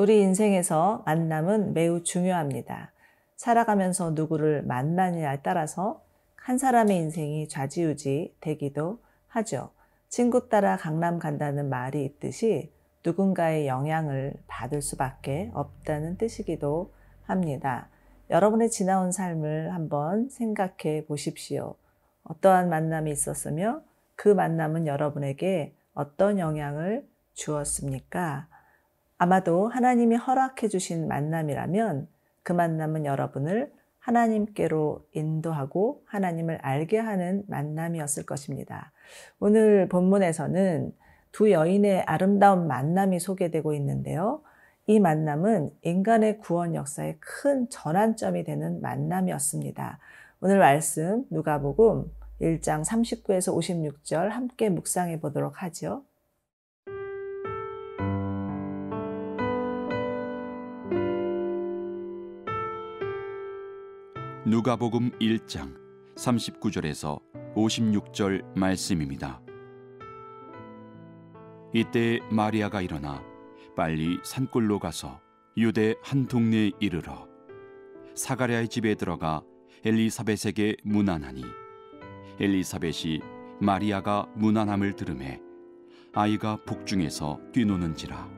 우리 인생에서 만남은 매우 중요합니다. 살아가면서 누구를 만나느냐에 따라서 한 사람의 인생이 좌지우지 되기도 하죠. 친구 따라 강남 간다는 말이 있듯이 누군가의 영향을 받을 수밖에 없다는 뜻이기도 합니다. 여러분의 지나온 삶을 한번 생각해 보십시오. 어떠한 만남이 있었으며 그 만남은 여러분에게 어떤 영향을 주었습니까? 아마도 하나님이 허락해 주신 만남이라면 그 만남은 여러분을 하나님께로 인도하고 하나님을 알게 하는 만남이었을 것입니다. 오늘 본문에서는 두 여인의 아름다운 만남이 소개되고 있는데요. 이 만남은 인간의 구원 역사의 큰 전환점이 되는 만남이었습니다. 오늘 말씀 누가복음 1장 39에서 56절 함께 묵상해 보도록 하죠. 누가복음 1장 39절에서 56절 말씀입니다. 이때 마리아가 일어나 빨리 산골로 가서 유대 한 동네에 이르러 사가랴의 집에 들어가 엘리사벳에게 문안하니 엘리사벳이 마리아가 문안함을 들음에 아이가 복중에서 뛰노는지라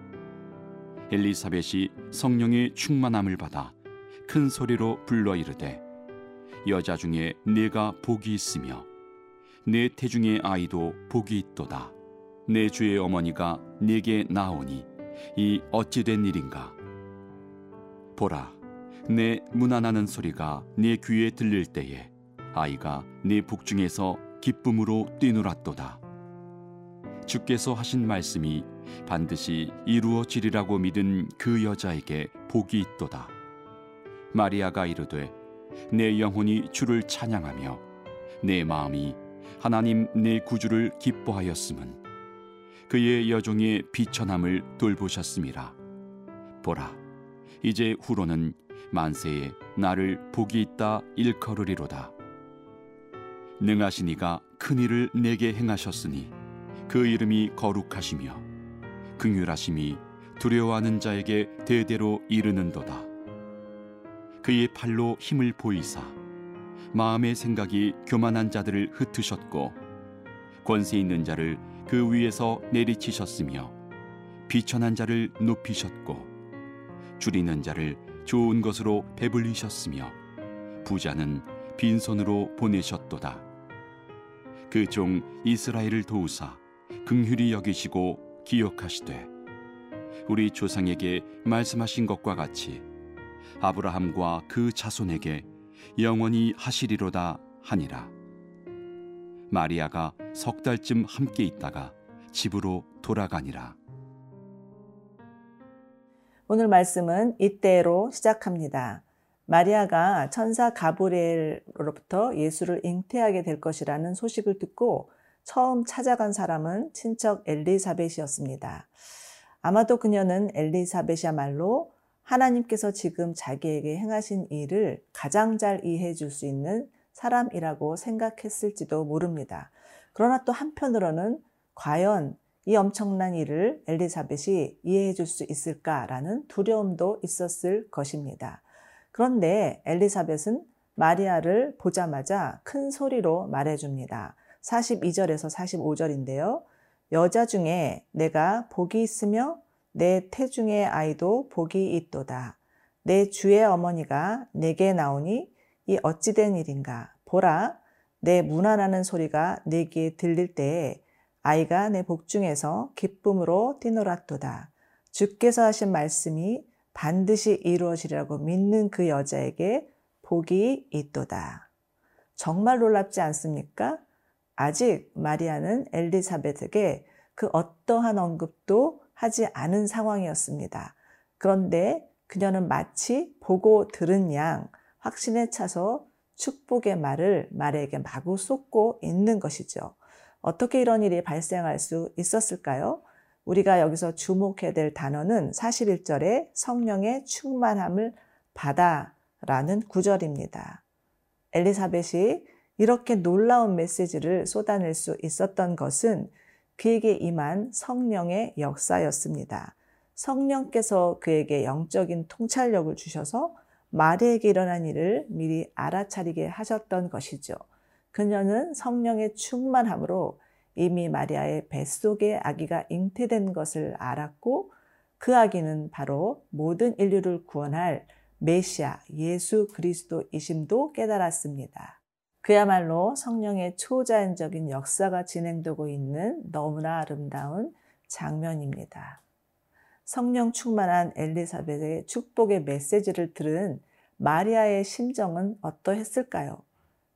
엘리사벳이 성령의 충만함을 받아 큰 소리로 불러 이르되 여자 중에 내가 복이 있으며 내 태중의 아이도 복이 있도다. 내 주의 어머니가 내게 나오니 이 어찌된 일인가? 보라, 내 문안하는 소리가 내 귀에 들릴 때에 아이가 내 복중에서 기쁨으로 뛰놀았도다. 주께서 하신 말씀이 반드시 이루어지리라고 믿은 그 여자에게 복이 있도다. 마리아가 이르되 내 영혼이 주를 찬양하며 내 마음이 하나님 내 구주를 기뻐하였음은 그의 여종의 비천함을 돌보셨음이라. 보라 이제 후로는 만세에 나를 복이 있다 일컬으리로다. 능하신 이가 큰 일을 내게 행하셨으니 그 이름이 거룩하시며 긍휼하심이 두려워하는 자에게 대대로 이르는도다 그의 팔로 힘을 보이사 마음의 생각이 교만한 자들을 흩으셨고 권세 있는 자를 그 위에서 내리치셨으며 비천한 자를 높이셨고 줄이는 자를 좋은 것으로 배불리셨으며 부자는 빈손으로 보내셨도다. 그 종 이스라엘을 도우사 긍휼히 여기시고 기억하시되 우리 조상에게 말씀하신 것과 같이 아브라함과 그 자손에게 영원히 하시리로다 하니라. 마리아가 석 달쯤 함께 있다가 집으로 돌아가니라. 오늘 말씀은 이때로 시작합니다. 마리아가 천사 가브리엘로부터 예수를 잉태하게 될 것이라는 소식을 듣고 처음 찾아간 사람은 친척 엘리사벳이었습니다. 아마도 그녀는 엘리사벳이야말로 하나님께서 지금 자기에게 행하신 일을 가장 잘 이해해 줄 수 있는 사람이라고 생각했을지도 모릅니다. 그러나 또 한편으로는 과연 이 엄청난 일을 엘리사벳이 이해해 줄 수 있을까라는 두려움도 있었을 것입니다. 그런데 엘리사벳은 마리아를 보자마자 큰 소리로 말해줍니다. 42절에서 45절인데요. 여자 중에 내가 복이 있으며 내 태중의 아이도 복이 있도다. 내 주의 어머니가 내게 나오니 이 어찌된 일인가. 보라, 내 문안하는 소리가 내 귀에 들릴 때에 아이가 내 복중에서 기쁨으로 뛰놀았도다. 주께서 하신 말씀이 반드시 이루어지리라고 믿는 그 여자에게 복이 있도다. 정말 놀랍지 않습니까? 아직 마리아는 엘리사벳에게 그 어떠한 언급도 하지 않은 상황이었습니다. 그런데 그녀는 마치 보고 들은 양 확신에 차서 축복의 말을 말에게 마구 쏟고 있는 것이죠. 어떻게 이런 일이 발생할 수 있었을까요? 우리가 여기서 주목해야 될 단어는 41절에 성령의 충만함을 받아 라는 구절입니다. 엘리사벳이 이렇게 놀라운 메시지를 쏟아낼 수 있었던 것은 그에게 임한 성령의 역사였습니다. 성령께서 그에게 영적인 통찰력을 주셔서 마리에게 일어난 일을 미리 알아차리게 하셨던 것이죠. 그녀는 성령의 충만함으로 이미 마리아의 뱃속에 아기가 잉태된 것을 알았고 그 아기는 바로 모든 인류를 구원할 메시아 예수 그리스도이심도 깨달았습니다. 그야말로 성령의 초자연적인 역사가 진행되고 있는 너무나 아름다운 장면입니다. 성령 충만한 엘리사벳의 축복의 메시지를 들은 마리아의 심정은 어떠했을까요?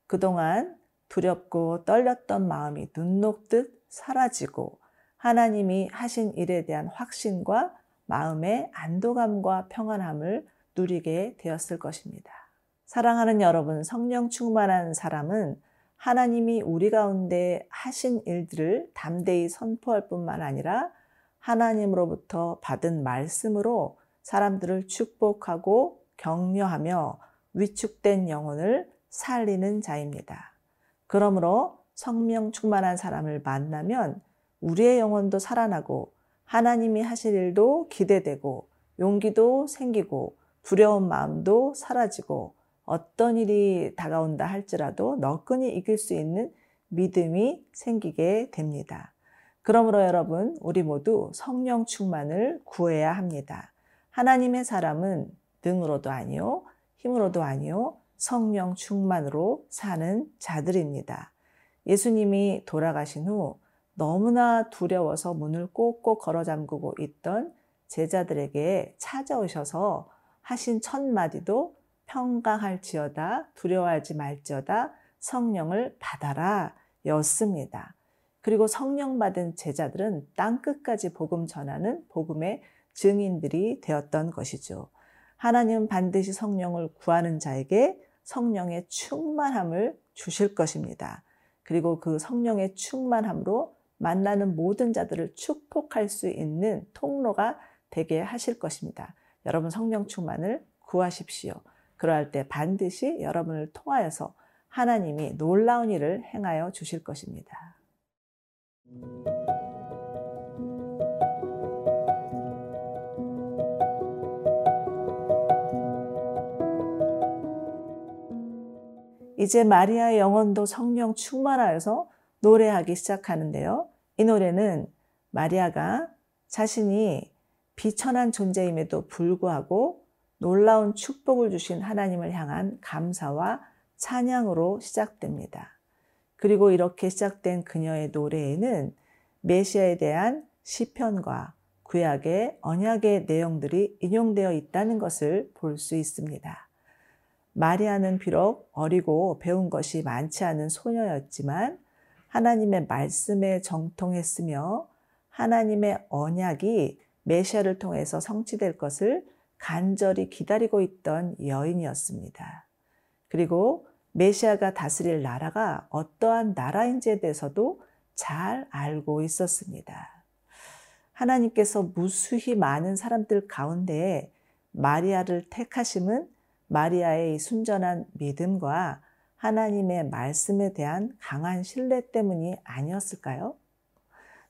그동안 두렵고 떨렸던 마음이 눈 녹듯 사라지고 하나님이 하신 일에 대한 확신과 마음의 안도감과 평안함을 누리게 되었을 것입니다. 사랑하는 여러분, 성령 충만한 사람은 하나님이 우리 가운데 하신 일들을 담대히 선포할 뿐만 아니라 하나님으로부터 받은 말씀으로 사람들을 축복하고 격려하며 위축된 영혼을 살리는 자입니다. 그러므로 성령 충만한 사람을 만나면 우리의 영혼도 살아나고 하나님이 하실 일도 기대되고 용기도 생기고 두려운 마음도 사라지고 어떤 일이 다가온다 할지라도 너끈히 이길 수 있는 믿음이 생기게 됩니다. 그러므로 여러분, 우리 모두 성령 충만을 구해야 합니다. 하나님의 사람은 능으로도 아니요, 힘으로도 아니요, 성령 충만으로 사는 자들입니다. 예수님이 돌아가신 후 너무나 두려워서 문을 꼭꼭 걸어 잠그고 있던 제자들에게 찾아오셔서 하신 첫 마디도 평강할지어다 두려워하지 말지어다 성령을 받아라 였습니다. 그리고 성령 받은 제자들은 땅 끝까지 복음 전하는 복음의 증인들이 되었던 것이죠. 하나님은 반드시 성령을 구하는 자에게 성령의 충만함을 주실 것입니다. 그리고 그 성령의 충만함으로 만나는 모든 자들을 축복할 수 있는 통로가 되게 하실 것입니다. 여러분 성령 충만을 구하십시오. 그러할 때 반드시 여러분을 통하여서 하나님이 놀라운 일을 행하여 주실 것입니다. 이제 마리아의 영혼도 성령 충만하여서 노래하기 시작하는데요. 이 노래는 마리아가 자신이 비천한 존재임에도 불구하고 놀라운 축복을 주신 하나님을 향한 감사와 찬양으로 시작됩니다. 그리고 이렇게 시작된 그녀의 노래에는 메시아에 대한 시편과 구약의 언약의 내용들이 인용되어 있다는 것을 볼 수 있습니다. 마리아는 비록 어리고 배운 것이 많지 않은 소녀였지만 하나님의 말씀에 정통했으며 하나님의 언약이 메시아를 통해서 성취될 것을 간절히 기다리고 있던 여인이었습니다. 그리고 메시아가 다스릴 나라가 어떠한 나라인지에 대해서도 잘 알고 있었습니다. 하나님께서 무수히 많은 사람들 가운데 마리아를 택하심은 마리아의 순전한 믿음과 하나님의 말씀에 대한 강한 신뢰 때문이 아니었을까요?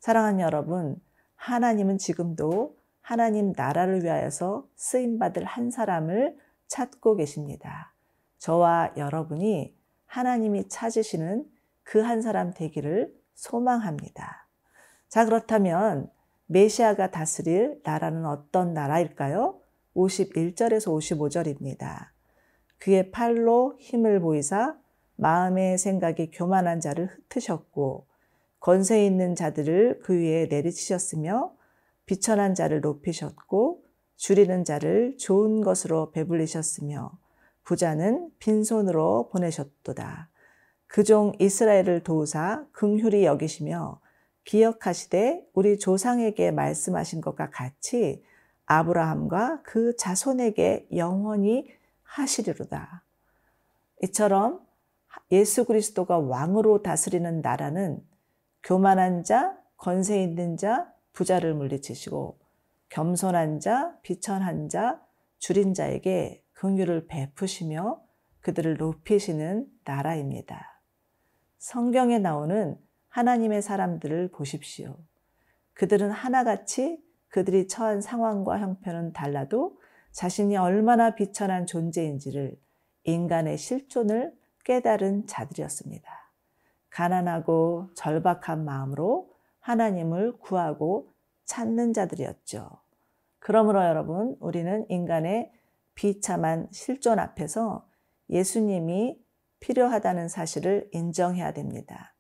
사랑하는 여러분, 하나님은 지금도 하나님 나라를 위하여서 쓰임받을 한 사람을 찾고 계십니다. 저와 여러분이 하나님이 찾으시는 그 한 사람 되기를 소망합니다. 자, 그렇다면 메시아가 다스릴 나라는 어떤 나라일까요? 51절에서 55절입니다. 그의 팔로 힘을 보이사 마음의 생각이 교만한 자를 흩으셨고 권세 있는 자들을 그 위에 내리치셨으며 비천한 자를 높이셨고 줄이는 자를 좋은 것으로 배불리셨으며 부자는 빈손으로 보내셨도다. 그 종 이스라엘을 도우사 긍휼히 여기시며 기억하시되 우리 조상에게 말씀하신 것과 같이 아브라함과 그 자손에게 영원히 하시리로다. 이처럼 예수 그리스도가 왕으로 다스리는 나라는 교만한 자, 권세 있는 자, 부자를 물리치시고 겸손한 자, 비천한 자, 줄인 자에게 긍휼을 베푸시며 그들을 높이시는 나라입니다. 성경에 나오는 하나님의 사람들을 보십시오. 그들은 하나같이 그들이 처한 상황과 형편은 달라도 자신이 얼마나 비천한 존재인지를 인간의 실존을 깨달은 자들이었습니다. 가난하고 절박한 마음으로 하나님을 구하고 찾는 자들이었죠. 그러므로 여러분, 우리는 인간의 비참한 실존 앞에서 예수님이 필요하다는 사실을 인정해야 됩니다.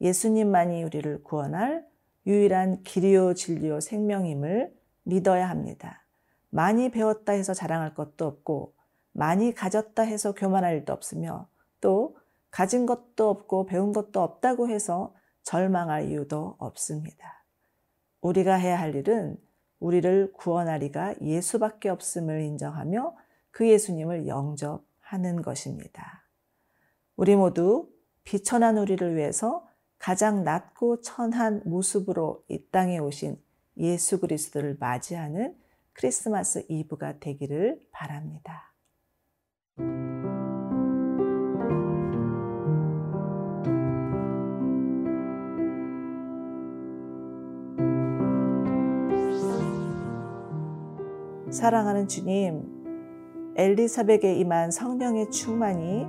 예수님만이 우리를 구원할 유일한 길이요 진리요 생명임을 믿어야 합니다. 많이 배웠다 해서 자랑할 것도 없고 많이 가졌다 해서 교만할 일도 없으며 또 가진 것도 없고 배운 것도 없다고 해서 절망할 이유도 없습니다. 우리가 해야 할 일은 우리를 구원하리가 예수밖에 없음을 인정하며 그 예수님을 영접하는 것입니다. 우리 모두 비천한 우리를 위해서 가장 낮고 천한 모습으로 이 땅에 오신 예수 그리스도를 맞이하는 크리스마스 이브가 되기를 바랍니다. 사랑하는 주님, 엘리사벳에 임한 성령의 충만이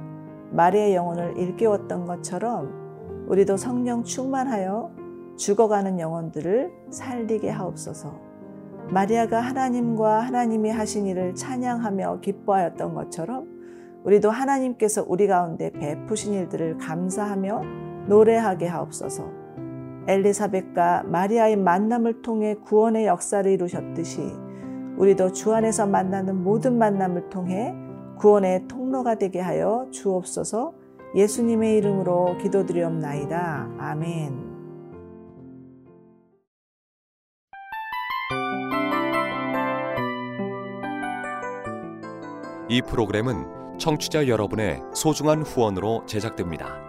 마리의 영혼을 일깨웠던 것처럼 우리도 성령 충만하여 죽어가는 영혼들을 살리게 하옵소서. 마리아가 하나님과 하나님이 하신 일을 찬양하며 기뻐하였던 것처럼 우리도 하나님께서 우리 가운데 베푸신 일들을 감사하며 노래하게 하옵소서. 엘리사벳과 마리아의 만남을 통해 구원의 역사를 이루셨듯이 우리도 주 안에서 만나는 모든 만남을 통해 구원의 통로가 되게 하여 주옵소서 예수님의 이름으로 기도드리옵나이다. 아멘. 이 프로그램은 청취자 여러분의 소중한 후원으로 제작됩니다.